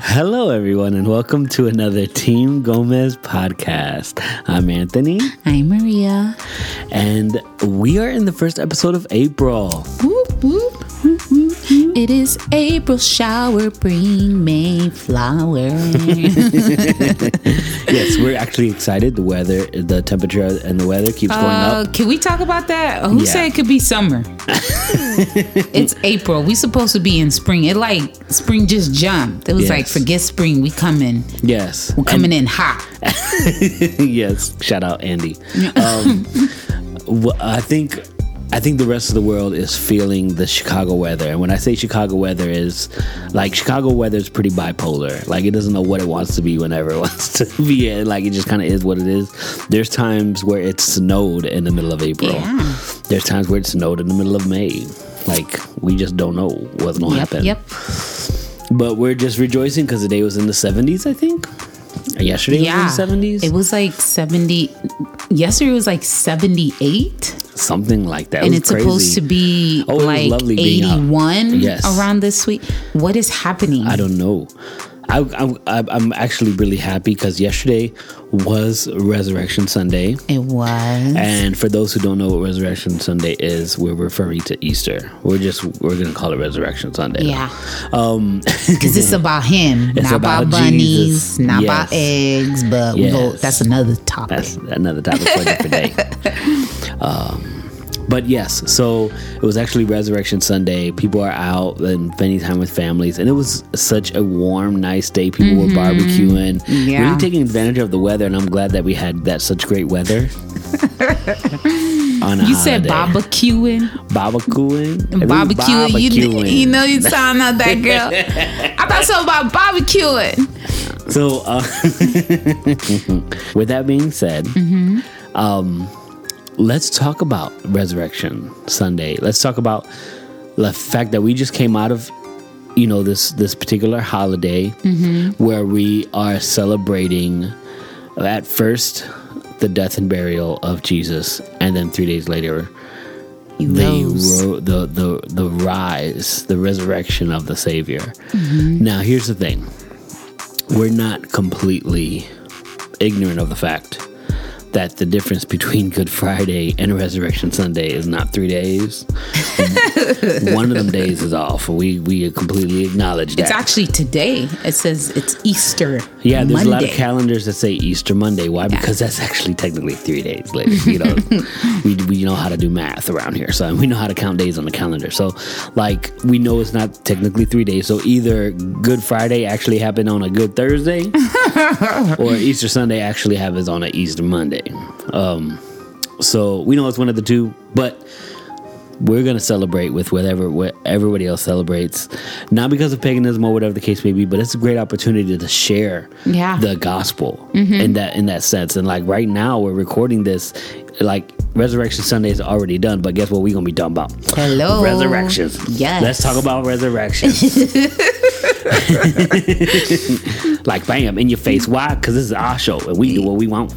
Hello, everyone, and welcome to another Team Gomez podcast. I'm Anthony, I'm Maria. and we are in the first episode of April. Whoop, whoop. It is April shower, bring May flower. Yes, we're actually excited. The weather, the temperature, and the weather keeps going Uh, up. can we talk about that? Who Yeah. said it could be summer? it's April. We supposed to be in spring. It like spring just jumped. It was Yes. like forget spring. We coming. Yes, We're coming in hot. yes. Shout out Andy. Um, wh- I think I think the rest of the world is feeling the Chicago weather. And when I say Chicago weather is like Chicago weather is pretty bipolar. Like it doesn't know what it wants to be whenever it wants to be. Like it just kind of is what it is. There's times where it snowed in the middle of April. Yeah. There's times where it snowed in the middle of May. Like we just don't know what's gonna Yep, happen. yep. But we're just rejoicing because the day was in the 70s. I think. Yesterday Yeah. was in the 70s. It was like 70. Yesterday was like 78. Something like that. It and was it's supposed to be Oh, it like lovely 81 Yes. around this week. What is happening? I don't know. I, I, I'm actually really happy because yesterday was Resurrection Sunday. It was. And for those who don't know what Resurrection Sunday is, we're referring to Easter. We're just we're gonna call it Resurrection Sunday. Yeah. Um. Because it's about him, It's not about, about bunnies, Jesus. not Yes. about eggs, but we go, that's another topic. That's another topic for a different day. Um, but yes, so it was actually Resurrection Sunday. People are out and spending time with families, and it was such a warm, nice day. People were barbecuing, Yeah. really taking advantage of the weather, and I'm glad that we had that such great weather. you said barbecuing. barbecuing, We Barbecuing. You, barbecuing. you know, you sound like that girl. I thought something about barbecuing. So, uh, with that being said, um, let's talk about Resurrection Sunday. Let's talk about the fact that we just came out of, you know, this this particular holiday mm-hmm. where we are celebrating at first the death and burial of Jesus, and then three days later ro- the the the rise, the resurrection of the Savior. Mm-hmm. Now, here's the thing: we're not completely ignorant of the fact that the difference between Good Friday and Resurrection Sunday is not three days. One of them days is off. We we completely acknowledge that. It's actually today. It says it's Easter. Yeah, there's Monday. a lot of calendars that say Easter Monday. Why? Because that's actually technically three days later. You know, we, we know how to do math around here, so we know how to count days on the calendar. So, like, we know it's not technically three days. So either Good Friday actually happened on a Good Thursday, or Easter Sunday actually happens on a Easter Monday. Um, so we know it's one of the two, but we're gonna celebrate with whatever what everybody else celebrates, not because of paganism or whatever the case may be, but it's a great opportunity to share Yeah. the gospel mm-hmm. in that in that sense. And like right now, we're recording this, like Resurrection Sunday is already done, but guess what? We're gonna be talking about Hello. resurrections. Yes. let's talk about resurrections. like bam in your face. Why? Because this is our show and we do what we want.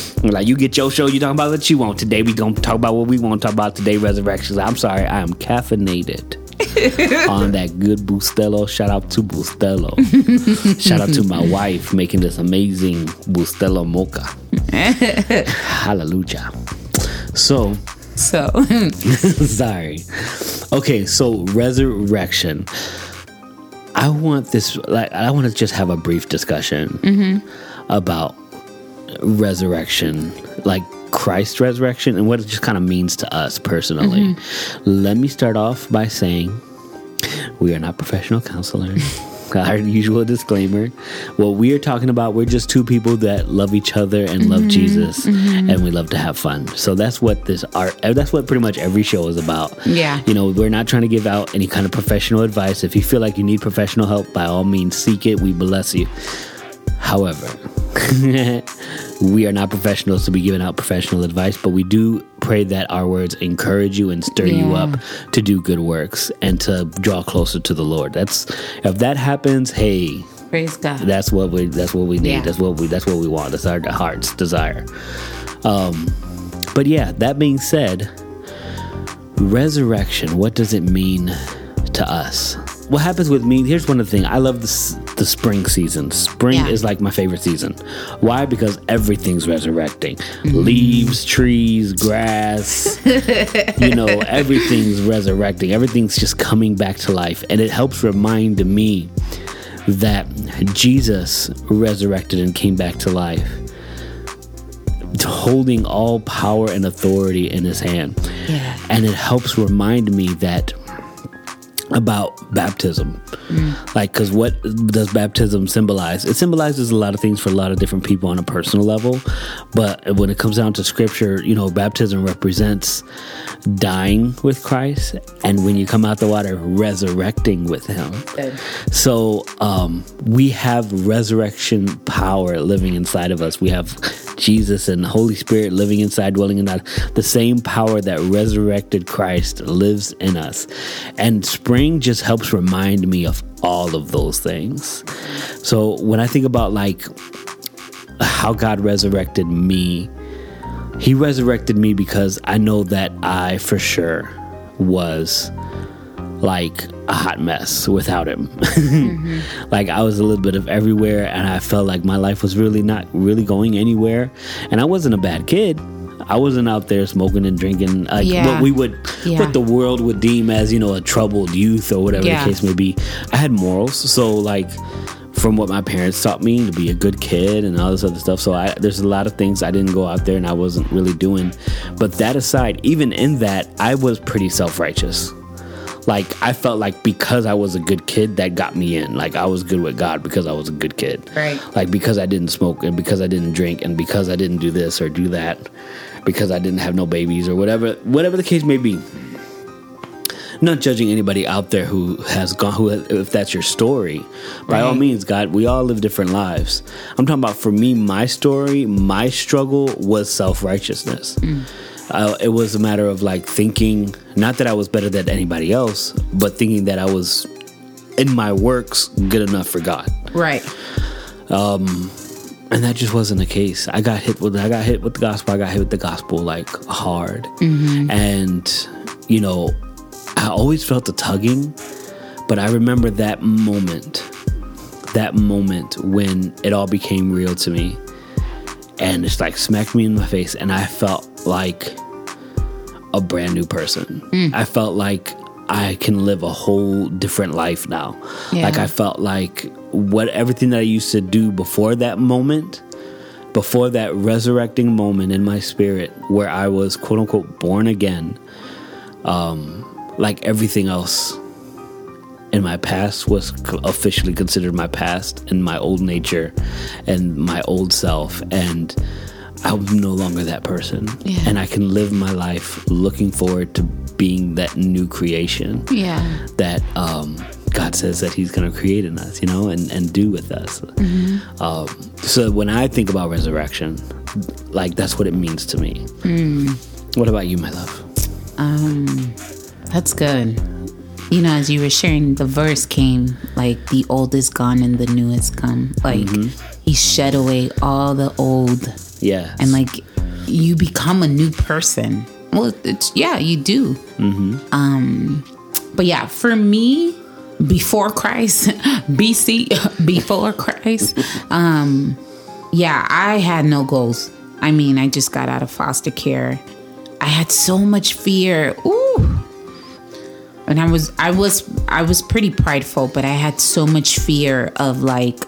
Like you get your show, you talking about what you want. Today we gonna talk about what we want to talk about today, resurrections. I'm sorry, I am caffeinated on that good Bustelo. Shout out to Bustelo. Shout out to my wife making this amazing Bustelo mocha. Hallelujah. So So, sorry. Okay, so resurrection. I want this like I want to just have a brief discussion mm-hmm. about resurrection, like Christ's resurrection and what it just kind of means to us personally. Mm-hmm. Let me start off by saying we are not professional counselors. Our usual disclaimer. What we are talking about, we're just two people that love each other and love mm-hmm. Jesus, mm-hmm. and we love to have fun. So that's what this art. Uh, that's what pretty much every show is about. Yeah. You know, we're not trying to give out any kind of professional advice. If you feel like you need professional help, by all means, seek it. We bless you. However, we are not professionals to be giving out professional advice, but we do pray that our words encourage you and stir you up to do good works and to draw closer to the Lord. That's if that happens, hey, praise God. that's what we that's what we need. Yeah. That's what we that's what we want. That's our heart's desire. Um but yeah, that being said, resurrection, what does it mean to us? what happens with me? Here's one of the things I love the the spring season. Spring Yeah. is like my favorite season. Why? Because everything's resurrecting. Mm-hmm. Leaves, trees, grass. you know, everything's resurrecting. Everything's just coming back to life, and it helps remind me that Jesus resurrected and came back to life, holding all power and authority in his hand. Yeah. And it helps remind me that about baptism. Like, because what does baptism symbolize? It symbolizes a lot of things for a lot of different people on a personal level. But when it comes down to scripture, you know, baptism represents dying with Christ. And when you come out the water, resurrecting with Him. So um, we have resurrection power living inside of us. We have Jesus and the Holy Spirit living inside, dwelling in us. The same power that resurrected Christ lives in us. And spring just helps remind me of all of those things. So when I think about like how God resurrected me, He resurrected me because I know that I for sure was like a hot mess without him. Mm-hmm. like I was a little bit of everywhere and I felt like my life was really not really going anywhere. And I wasn't a bad kid. I wasn't out there smoking and drinking like Yeah. what we would Yeah. what the world would deem as, you know, a troubled youth or whatever Yeah. the case may be. I had morals. So like from what my parents taught me to be a good kid and all this other stuff. So I, there's a lot of things I didn't go out there and I wasn't really doing. But that aside, even in that, I was pretty self righteous. Like I felt like because I was a good kid, that got me in. Like I was good with God because I was a good kid. Right. Like because I didn't smoke and because I didn't drink and because I didn't do this or do that, because I didn't have no babies or whatever, whatever the case may be not judging anybody out there who has gone who if that's your story by all means god we all live different lives i'm talking about for me my story my struggle was self-righteousness mm. Uh, it was a matter of like thinking not that i was better than anybody else but thinking that i was in my works good enough for god Right. and that just wasn't the case. I got hit with I got hit with the gospel. I got hit with the gospel like hard, and you know, I always felt the tugging, but I remember that moment, that moment when it all became real to me, and it's like smacked me in my face, and I felt like a brand new person. I felt like I can live a whole different life now. Yeah. Like I felt like what everything that I used to do before that moment, before that resurrecting moment in my spirit where I was quote unquote born again, um, like everything else in my past was officially considered my past and my old nature and my old self and I'm no longer that person Yeah. and I can live my life looking forward to being that new creation Yeah. that um, God says that He's going to create in us, you know, and, and do with us. Um, so when I think about resurrection, like that's what it means to me. What about you, my love? Um, That's good. You know, as you were sharing, the verse came like the old is gone and the new has come. Like he shed away all the old Yeah, and like you become a new person. Well, it's yeah, you do. Mm-hmm. Um, but yeah, for me, before Christ, BC, before Christ, um, yeah, I had no goals. I mean, I just got out of foster care. I had so much fear. Ooh. And I was I was I was pretty prideful, but I had so much fear of like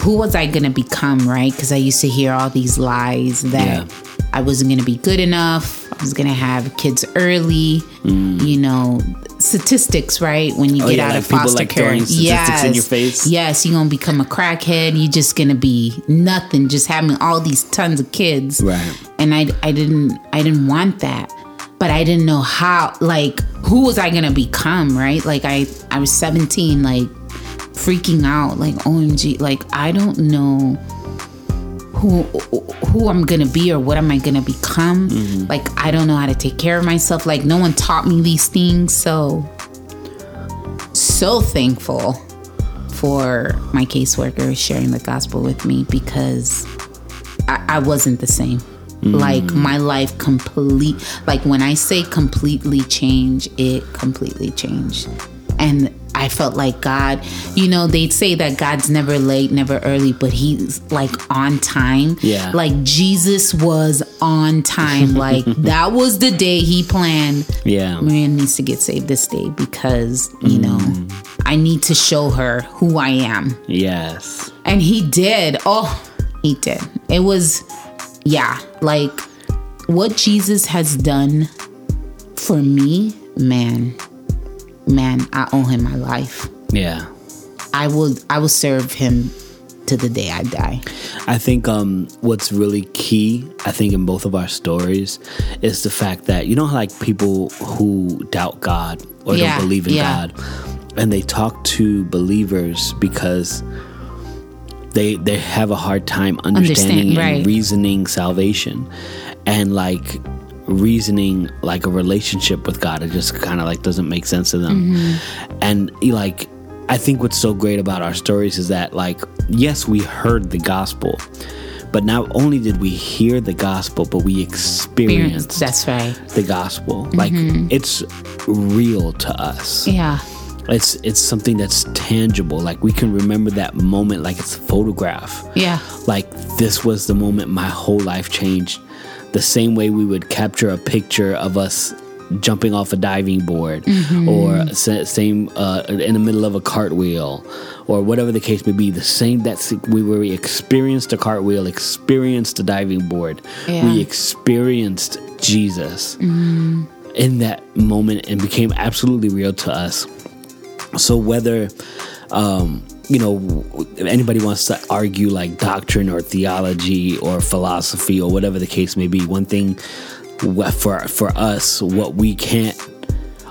who was I gonna become, right? Because I used to hear all these lies that Yeah. I wasn't gonna be good enough. I was gonna have kids early. You know, statistics, right? When you Mm. Oh, get yeah, out like of people, foster like, care, statistics in your face? Yes, you're gonna become a crackhead. You're just gonna be nothing. Just having all these tons of kids, Right. And I, I didn't, I didn't want that, but I didn't know how. Like, who was I gonna become, right? Like, I, I was 17, like freaking out, like OMG, like I don't know who who I'm gonna be or what am I gonna become. Mm-hmm. Like I don't know how to take care of myself. Like no one taught me these things. So so thankful for my caseworker sharing the gospel with me because I, I wasn't the same. Like my life complete like when I say completely change, it completely changed. And I felt like God, you know, they'd say that God's never late, never early, but he's like on time. Yeah. Like Jesus was on time. Like that was the day he planned. Yeah. Marianne needs to get saved this day because, you mm. know, I need to show her who I am. Yes. And he did. Oh, he did. It was, yeah, like what Jesus has done for me, man, man, I owe him my life. Yeah. I will, I will serve him to the day I die. I think um, what's really key, I think, in both of our stories is the fact that you know, like people who doubt God or Yeah, don't believe in yeah. God, and they talk to believers because they they have a hard time understanding Understand, and right. reasoning salvation, and like reasoning like a relationship with God. It just kind of like doesn't make sense to them, Mm-hmm. and like. I think what's so great about our stories is that, like, yes, we heard the gospel, but not only did we hear the gospel, but we experienced That's right. the gospel. Like, it's real to us. Yeah. It's it's something that's tangible. Like we can remember that moment like it's a photograph. Yeah. Like this was the moment my whole life changed. The same way we would capture a picture of us jumping off a diving board or same uh, in the middle of a cartwheel or whatever the case may be the same that we were we experienced a cartwheel experienced a diving board Yeah. we experienced jesus in that moment and became absolutely real to us so whether um, you know if anybody wants to argue like doctrine or theology or philosophy or whatever the case may be, one thing for for us, what we can't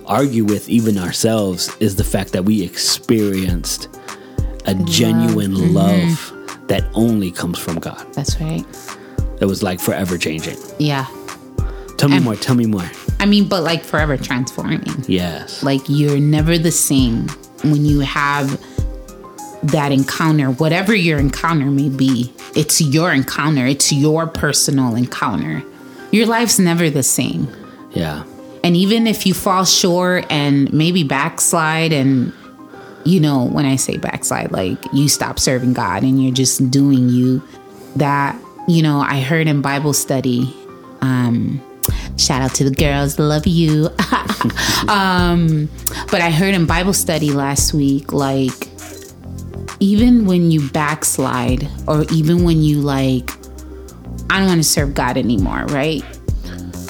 argue with even ourselves is the fact that we experienced a genuine love that only comes from God. That's right. That was like forever changing. Yeah. Tell me And- more. Tell me more. I mean, but like forever transforming. Yes. Like you're never the same when you have that encounter, whatever your encounter may be. It's your encounter, it's your personal encounter. Your life's never the same. yeah. And even if you fall short and maybe backslide, and you know, when I say backslide, like you stop serving God and you're just doing you, that, you know, I heard in Bible study, um, shout out to the girls, love you. um, but I heard in Bible study last week, like, even when you backslide, or even when you like, I don't want to serve God anymore, right?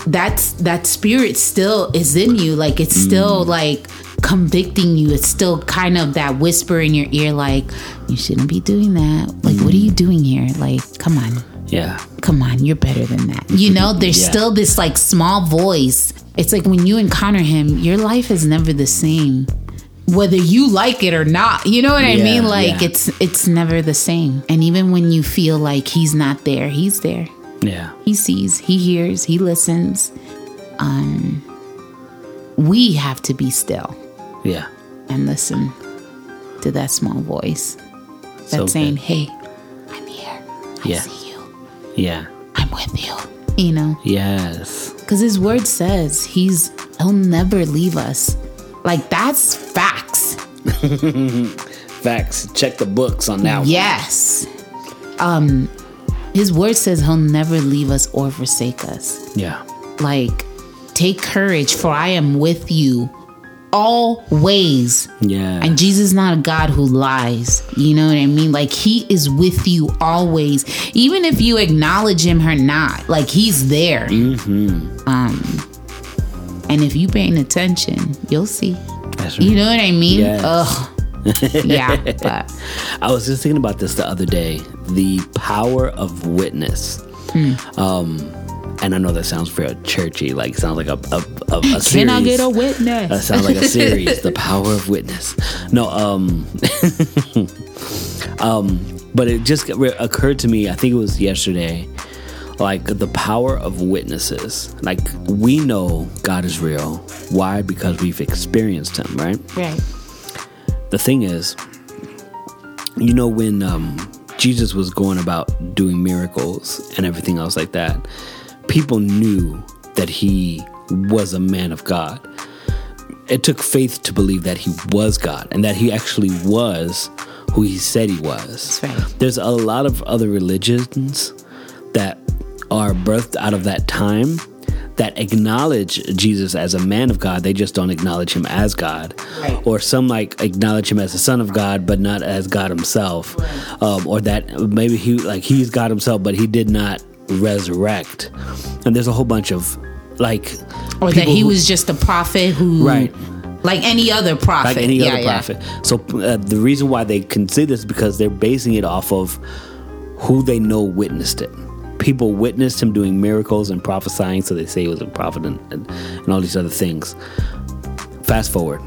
that's that spirit still is in you. Like it's still like convicting you. It's still kind of that whisper in your ear like you shouldn't be doing that. Like what are you doing here? Like come on Yeah. come on you're better than that you know there's Yeah. still this like small voice it's like when you encounter him your life is never the same whether you like it or not you know what i mean like yeah. it's it's never the same and even when you feel like he's not there he's there Yeah. he sees, he hears, he listens. Um, we have to be still Yeah. and listen to that small voice that's So saying. "Hey, I'm here. I Yeah. Yeah. I'm with you." You know, Yes. because His Word says He's He'll never leave us. Like that's facts. Facts. Check the books on that one. Yes. Um, His Word says He'll never leave us or forsake us. Yeah. like take courage for i am with you always Yeah. and jesus is not a god who lies you know what i mean like he is with you always even if you acknowledge him or not like he's there mm-hmm. um and if you paying attention you'll see That's right. you know what i mean Yes. Ugh. yeah but I was just thinking about this the other day. The power of witness. Hmm. Um, and I know that sounds very churchy. Like sounds like a a, a, a series. can i get a witness? That sounds like a series. the power of witness. No, um, um, but it just occurred to me. I think it was yesterday. Like the power of witnesses. Like we know God is real. Why? Because we've experienced Him, right? right the thing is, you know, when um, Jesus was going about doing miracles and everything else like that, people knew that he was a man of God. it took faith to believe that he was God and that he actually was who he said he was. That's right. There's a lot of other religions that are birthed out of that time that acknowledge Jesus as a man of God. They just don't acknowledge him as God. Right. Or some like acknowledge him as the son of God, but not as God himself. Um, or that maybe he like he's God himself, but he did not resurrect. And there's a whole bunch of like Or that he who- was just a prophet who, Right. like any other prophet, like any Yeah, other yeah. prophet. So uh, the reason why they consider this is because they're basing it off of who they know witnessed it. People witnessed him doing miracles and prophesying, so they say he was a prophet and, and, and all these other things. Fast forward,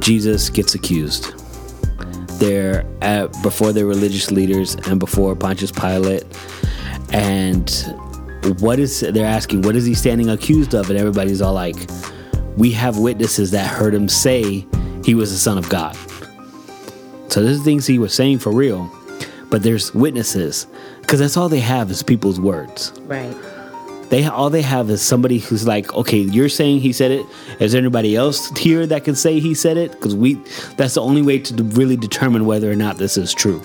Jesus gets accused. They're at, before their religious leaders and before Pontius Pilate, and what is they're asking? What is he standing accused of? And everybody's all like, "We have witnesses that heard him say he was the son of God." So this is things he was saying for real, but there's witnesses because that's all they have is people's words. Right. They all they have is somebody who's like, okay, you're saying he said it. Is there anybody else here that can say he said it? Because we, that's the only way to really determine whether or not this is true.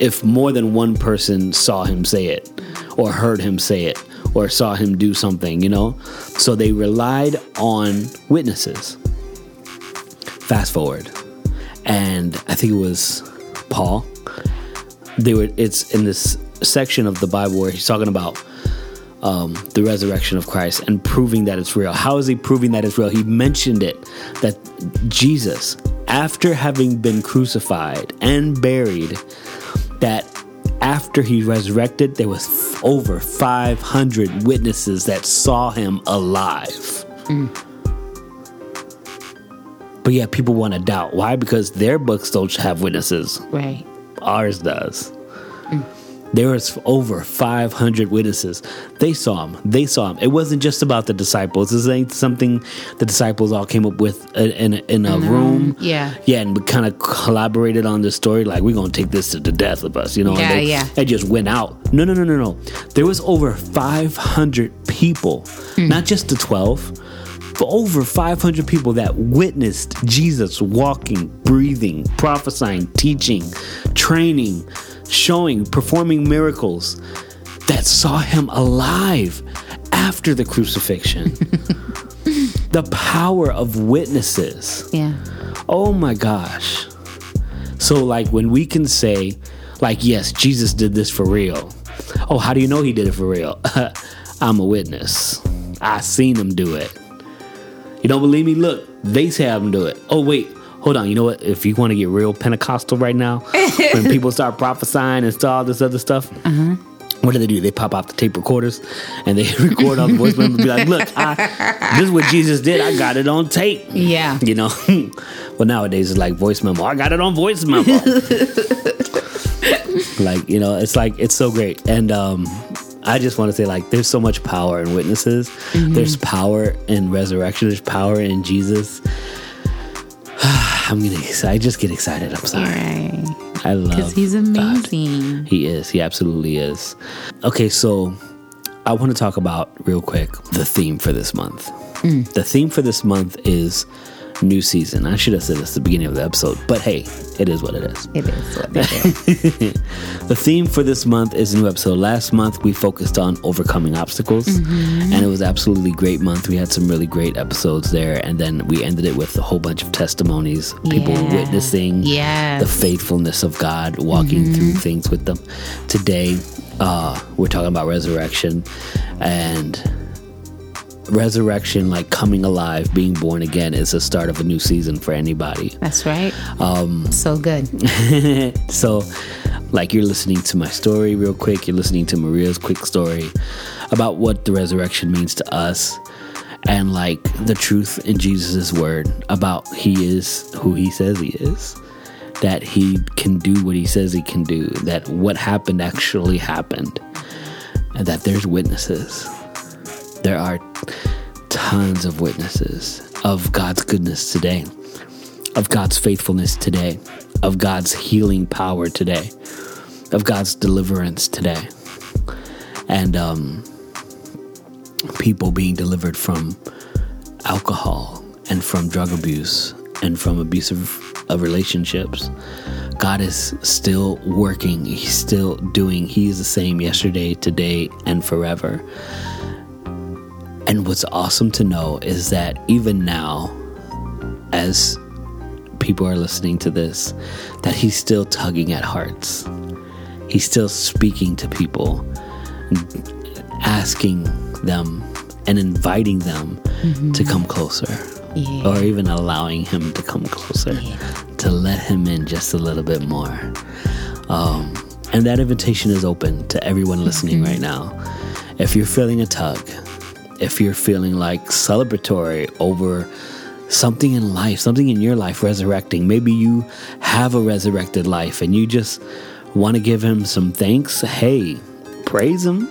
If more than one person saw him say it, or heard him say it, or saw him do something, you know, so they relied on witnesses. Fast forward, and I think it was Paul. They were. It's in this section of the Bible where he's talking about um, the resurrection of Christ and proving that it's real. How is he proving that it's real? He mentioned it that Jesus, after having been crucified and buried, that after he resurrected, there was f- over 500 witnesses that saw him alive. But yet people want to doubt. Why? Because their books don't have witnesses. Right. Ours does. There was over 500 witnesses. They saw him. They saw him. It wasn't just about the disciples. This ain't something the disciples all came up with in, in, in a room. yeah. Yeah, and we kind of collaborated on this story. Like, we're going to take this to the death of us, you know? and Yeah, they, yeah. They just went out. No, no, no, no, no. There was over 500 people, not just the 12 but over 500 people that witnessed Jesus walking, breathing, prophesying, teaching, training, showing, performing miracles that saw him alive after the crucifixion. the power of witnesses. Yeah. Oh my gosh. So, like, when we can say, like, yes, Jesus did this for real. Oh, how do you know he did it for real? I'm a witness. I seen him do it. You don't believe me? Look, they say him do it. Oh, wait. Hold on. You know what? If you want to get real Pentecostal right now, when people start prophesying and all this other stuff, what do they do? They pop off the tape recorders and they record on the voice memo and be like, look, I, this is what Jesus did. I got it on tape. Yeah. You know, well nowadays it's like voice memo. I got it on voice memo. like you know, it's like it's so great, and um, I just want to say like there's so much power in witnesses. There's power in resurrection. There's power in Jesus. I'm gonna. I just get excited. I'm sorry. I love Because he's God. amazing. He is. He absolutely is. Okay, so I want to talk about real quick the theme for this month. Mm. The theme for this month is new season. I should have said this at the beginning of the episode, but hey, it is what it is. It is what it is. The theme for this month is a new episode. Last month we focused on overcoming obstacles, and it was absolutely great month. We had some really great episodes there, and then we ended it with a whole bunch of testimonies, people Yeah. witnessing Yes. the faithfulness of God, walking through things with them. Today, uh, we're talking about resurrection and resurrection, like coming alive, being born again, is the start of a new season for anybody. That's right. Um, so good. so, like, you're listening to my story real quick. You're listening to Maria's quick story about what the resurrection means to us and, like, the truth in Jesus' word about he is who he says he is. That he can do what he says he can do. That what happened actually happened. And that there's witnesses. There are tons of witnesses of God's goodness today of God's faithfulness today, of God's healing power today, of God's deliverance today, and um, people being delivered from alcohol and from drug abuse and from abusive of relationships. God is still working. He's still doing. He is the same yesterday, today, and forever. And what's awesome to know is that even now, as people are listening to this, that He's still tugging at hearts. He's still speaking to people, asking them and inviting them mm-hmm. to come closer. Yeah. Or even allowing him to come closer, yeah. to let him in just a little bit more. Um, and that invitation is open to everyone listening mm-hmm. right now. If you're feeling a tug, if you're feeling like celebratory over something in life, something in your life resurrecting, maybe you have a resurrected life and you just want to give him some thanks, hey, praise him.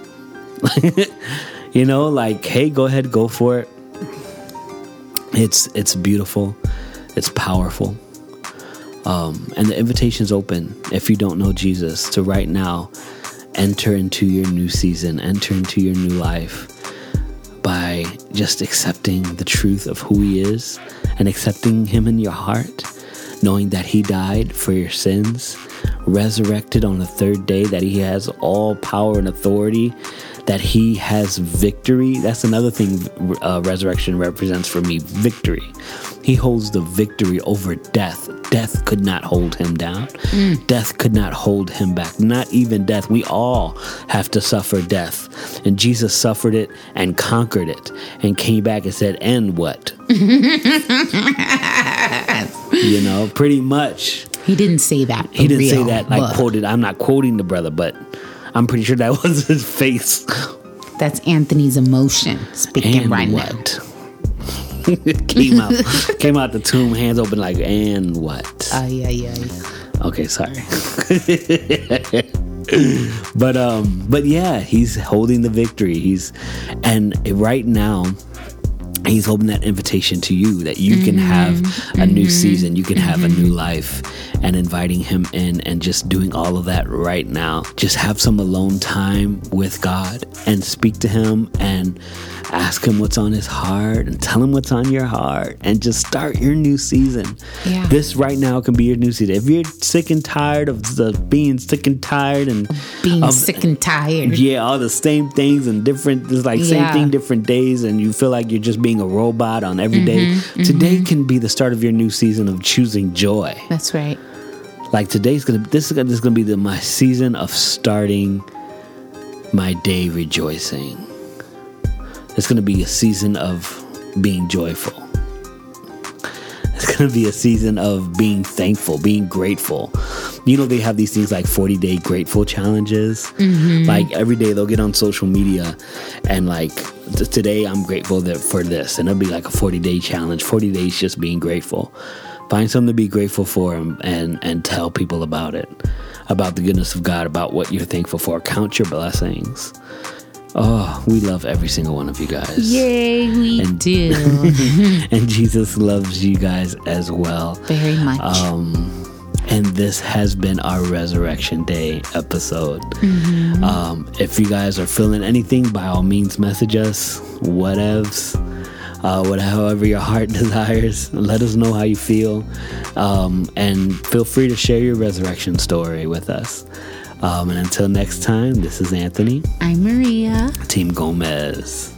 you know, like, hey, go ahead, go for it. It's it's beautiful, it's powerful. Um, and the invitation is open if you don't know Jesus to right now enter into your new season, enter into your new life by just accepting the truth of who He is and accepting Him in your heart, knowing that He died for your sins, resurrected on the third day, that He has all power and authority that he has victory. That's another thing uh, resurrection represents for me victory. He holds the victory over death. Death could not hold him down. Mm. Death could not hold him back. Not even death. We all have to suffer death. And Jesus suffered it and conquered it and came back and said, And what? you know, pretty much. He didn't say that. He didn't say that like quoted. I'm not quoting the brother, but I'm pretty sure that was his face. That's Anthony's emotion speaking and right what? now. came out came out the tomb, hands open like, and what? Oh yeah, yeah, yeah. Okay, sorry. but um, but yeah, he's holding the victory. He's and right now he's holding that invitation to you that you mm-hmm. can have a new mm-hmm. season, you can mm-hmm. have a new mm-hmm. life, and inviting him in and just doing all of that right now. Just have some alone time with God and speak to him and ask him what's on his heart and tell him what's on your heart and just start your new season. Yeah. This right now can be your new season. If you're sick and tired of the being sick and tired and being of, sick and tired. Yeah, all the same things and different it's like same thing different days and you feel like you're just being a robot on every day. Mm-hmm, Today mm-hmm. can be the start of your new season of choosing joy. That's right. Like today's gonna this is gonna, this is gonna be the, my season of starting my day rejoicing. It's going to be a season of being joyful. It's going to be a season of being thankful, being grateful. You know, they have these things like 40 day grateful challenges. Mm-hmm. Like every day they'll get on social media and like, today I'm grateful that for this. And it'll be like a 40 day challenge, 40 days just being grateful. Find something to be grateful for and, and, and tell people about it, about the goodness of God, about what you're thankful for. Count your blessings. Oh, we love every single one of you guys. Yay, we and, do. and Jesus loves you guys as well. Very much. Um, and this has been our Resurrection Day episode. Mm-hmm. Um, if you guys are feeling anything, by all means, message us. Whatevs. Uh, what, however your heart desires, let us know how you feel. Um, and feel free to share your resurrection story with us. Um, and until next time, this is Anthony. I'm Maria. Team Gomez.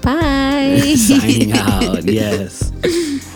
Bye. Signing out. Yes.